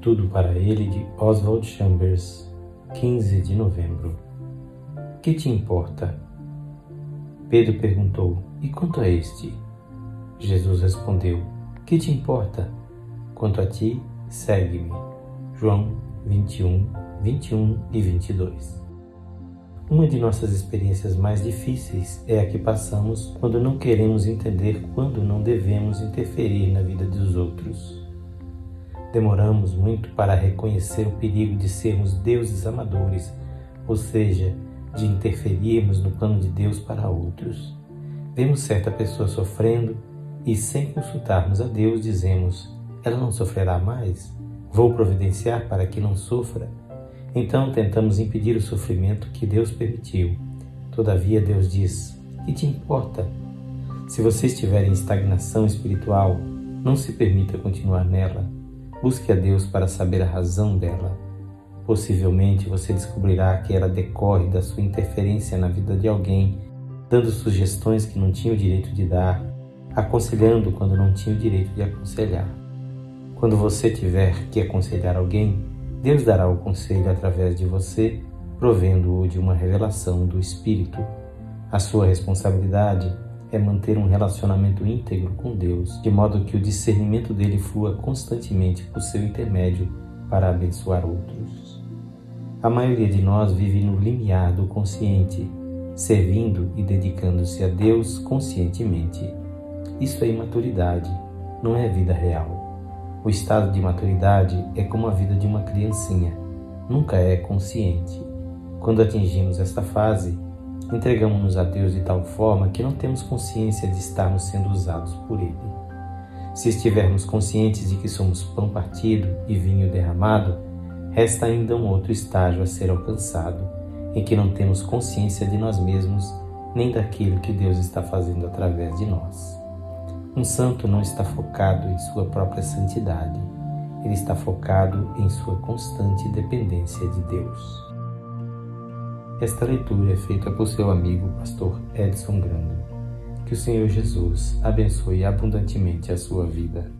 Tudo para ele de Oswald Chambers, 15 de novembro. Que te importa? Pedro perguntou: E quanto a este? Jesus respondeu: Que te importa? Quanto a ti, segue-me. João 21, 21 e 22. Uma de nossas experiências mais difíceis é a que passamos quando não queremos entender quando não devemos interferir na vida dos outros. Demoramos muito para reconhecer o perigo de sermos deuses amadores, ou seja, de interferirmos no plano de Deus para outros. Vemos certa pessoa sofrendo e, sem consultarmos a Deus, dizemos: ela não sofrerá mais? Vou providenciar para que não sofra? Então tentamos impedir o sofrimento que Deus permitiu. Todavia, Deus diz: Que te importa? Se você estiver em estagnação espiritual, não se permita continuar nela. Busque a Deus para saber a razão dela. Possivelmente você descobrirá que ela decorre da sua interferência na vida de alguém, dando sugestões que não tinha o direito de dar, aconselhando quando não tinha o direito de aconselhar. Quando você tiver que aconselhar alguém, Deus dará o conselho através de você, provendo-o de uma revelação do Espírito. A sua responsabilidade é manter um relacionamento íntegro com Deus, de modo que o discernimento dele flua constantemente por seu intermédio para abençoar outros. A maioria de nós vive no limiar do consciente, servindo e dedicando-se a Deus conscientemente. Isso é imaturidade, não é vida real. O estado de maturidade é como a vida de uma criancinha, nunca é consciente. Quando atingimos esta fase, entregamos-nos a Deus de tal forma que não temos consciência de estarmos sendo usados por Ele. Se estivermos conscientes de que somos pão partido e vinho derramado, resta ainda um outro estágio a ser alcançado, em que não temos consciência de nós mesmos nem daquilo que Deus está fazendo através de nós. Um santo não está focado em sua própria santidade, ele está focado em sua constante dependência de Deus. Esta leitura é feita por seu amigo, pastor Edson Grando. Que o Senhor Jesus abençoe abundantemente a sua vida.